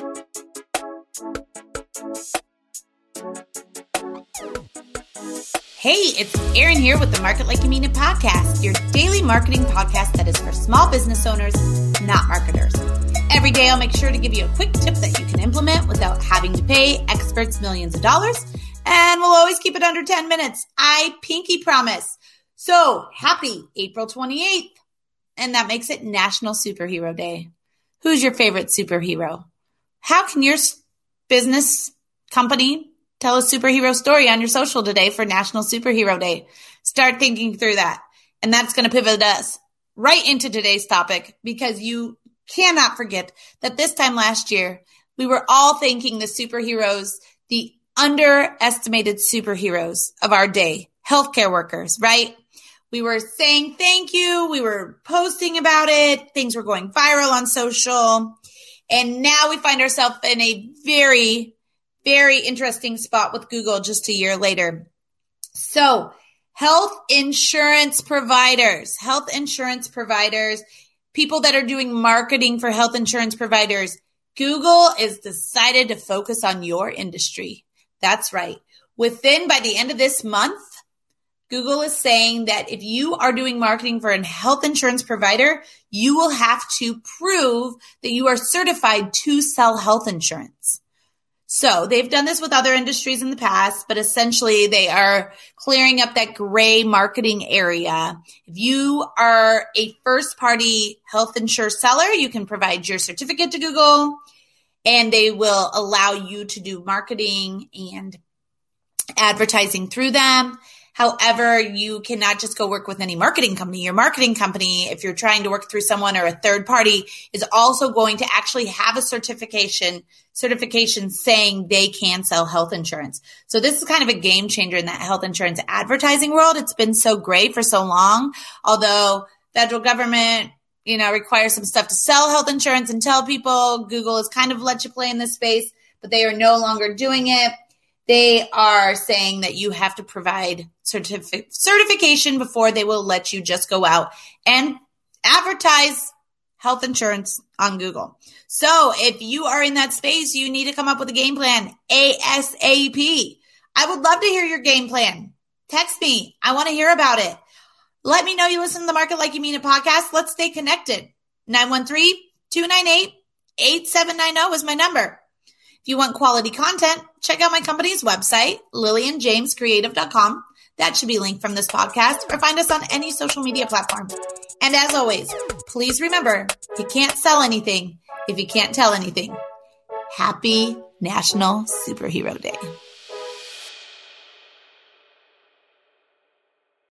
Hey, it's Erin here with the Market Like You Mean It podcast, your daily marketing podcast that is for small business owners, not marketers. Every day, I'll make sure to give you a quick tip that you can implement without having to pay experts millions of dollars. And we'll always keep it under 10 minutes. I pinky promise. So happy April 28th. And that makes it National Superhero Day. Who's your favorite superhero? How can your business company Tell a superhero story on your social today for National Superhero Day. Start thinking through that. And that's going to pivot us right into today's topic because you cannot forget that this time last year, we were all thanking the superheroes, the underestimated superheroes of our day, healthcare workers, right? We were saying thank you. We were posting about it. Things were going viral on social. And now we find ourselves in a very very interesting spot with Google just a year later. So, health insurance providers, health insurance providers, people that are doing marketing for health insurance providers, Google is decided to focus on your industry. That's right. Within by the end of this month, Google is saying that if you are doing marketing for a health insurance provider, you will have to prove that you are certified to sell health insurance. So they've done this with other industries in the past, but essentially they are clearing up that gray marketing area. If you are a first party health insurance seller, you can provide your certificate to Google and they will allow you to do marketing and advertising through them. However, you cannot just go work with any marketing company. Your marketing company, if you're trying to work through someone or a third party, is also going to actually have a certification certification saying they can sell health insurance. So this is kind of a game changer in that health insurance advertising world. It's been so great for so long, although federal government you know, requires some stuff to sell health insurance and tell people. Google has kind of let you play in this space, but they are no longer doing it they are saying that you have to provide certific- certification before they will let you just go out and advertise health insurance on Google. So if you are in that space, you need to come up with a game plan ASAP. I would love to hear your game plan. Text me. I want to hear about it. Let me know you listen to the Market Like You Mean It podcast. Let's stay connected. 913 298 8790 is my number. If you want quality content, check out my company's website, lillianjamescreative.com. That should be linked from this podcast or find us on any social media platform. And as always, please remember you can't sell anything if you can't tell anything. Happy National Superhero Day.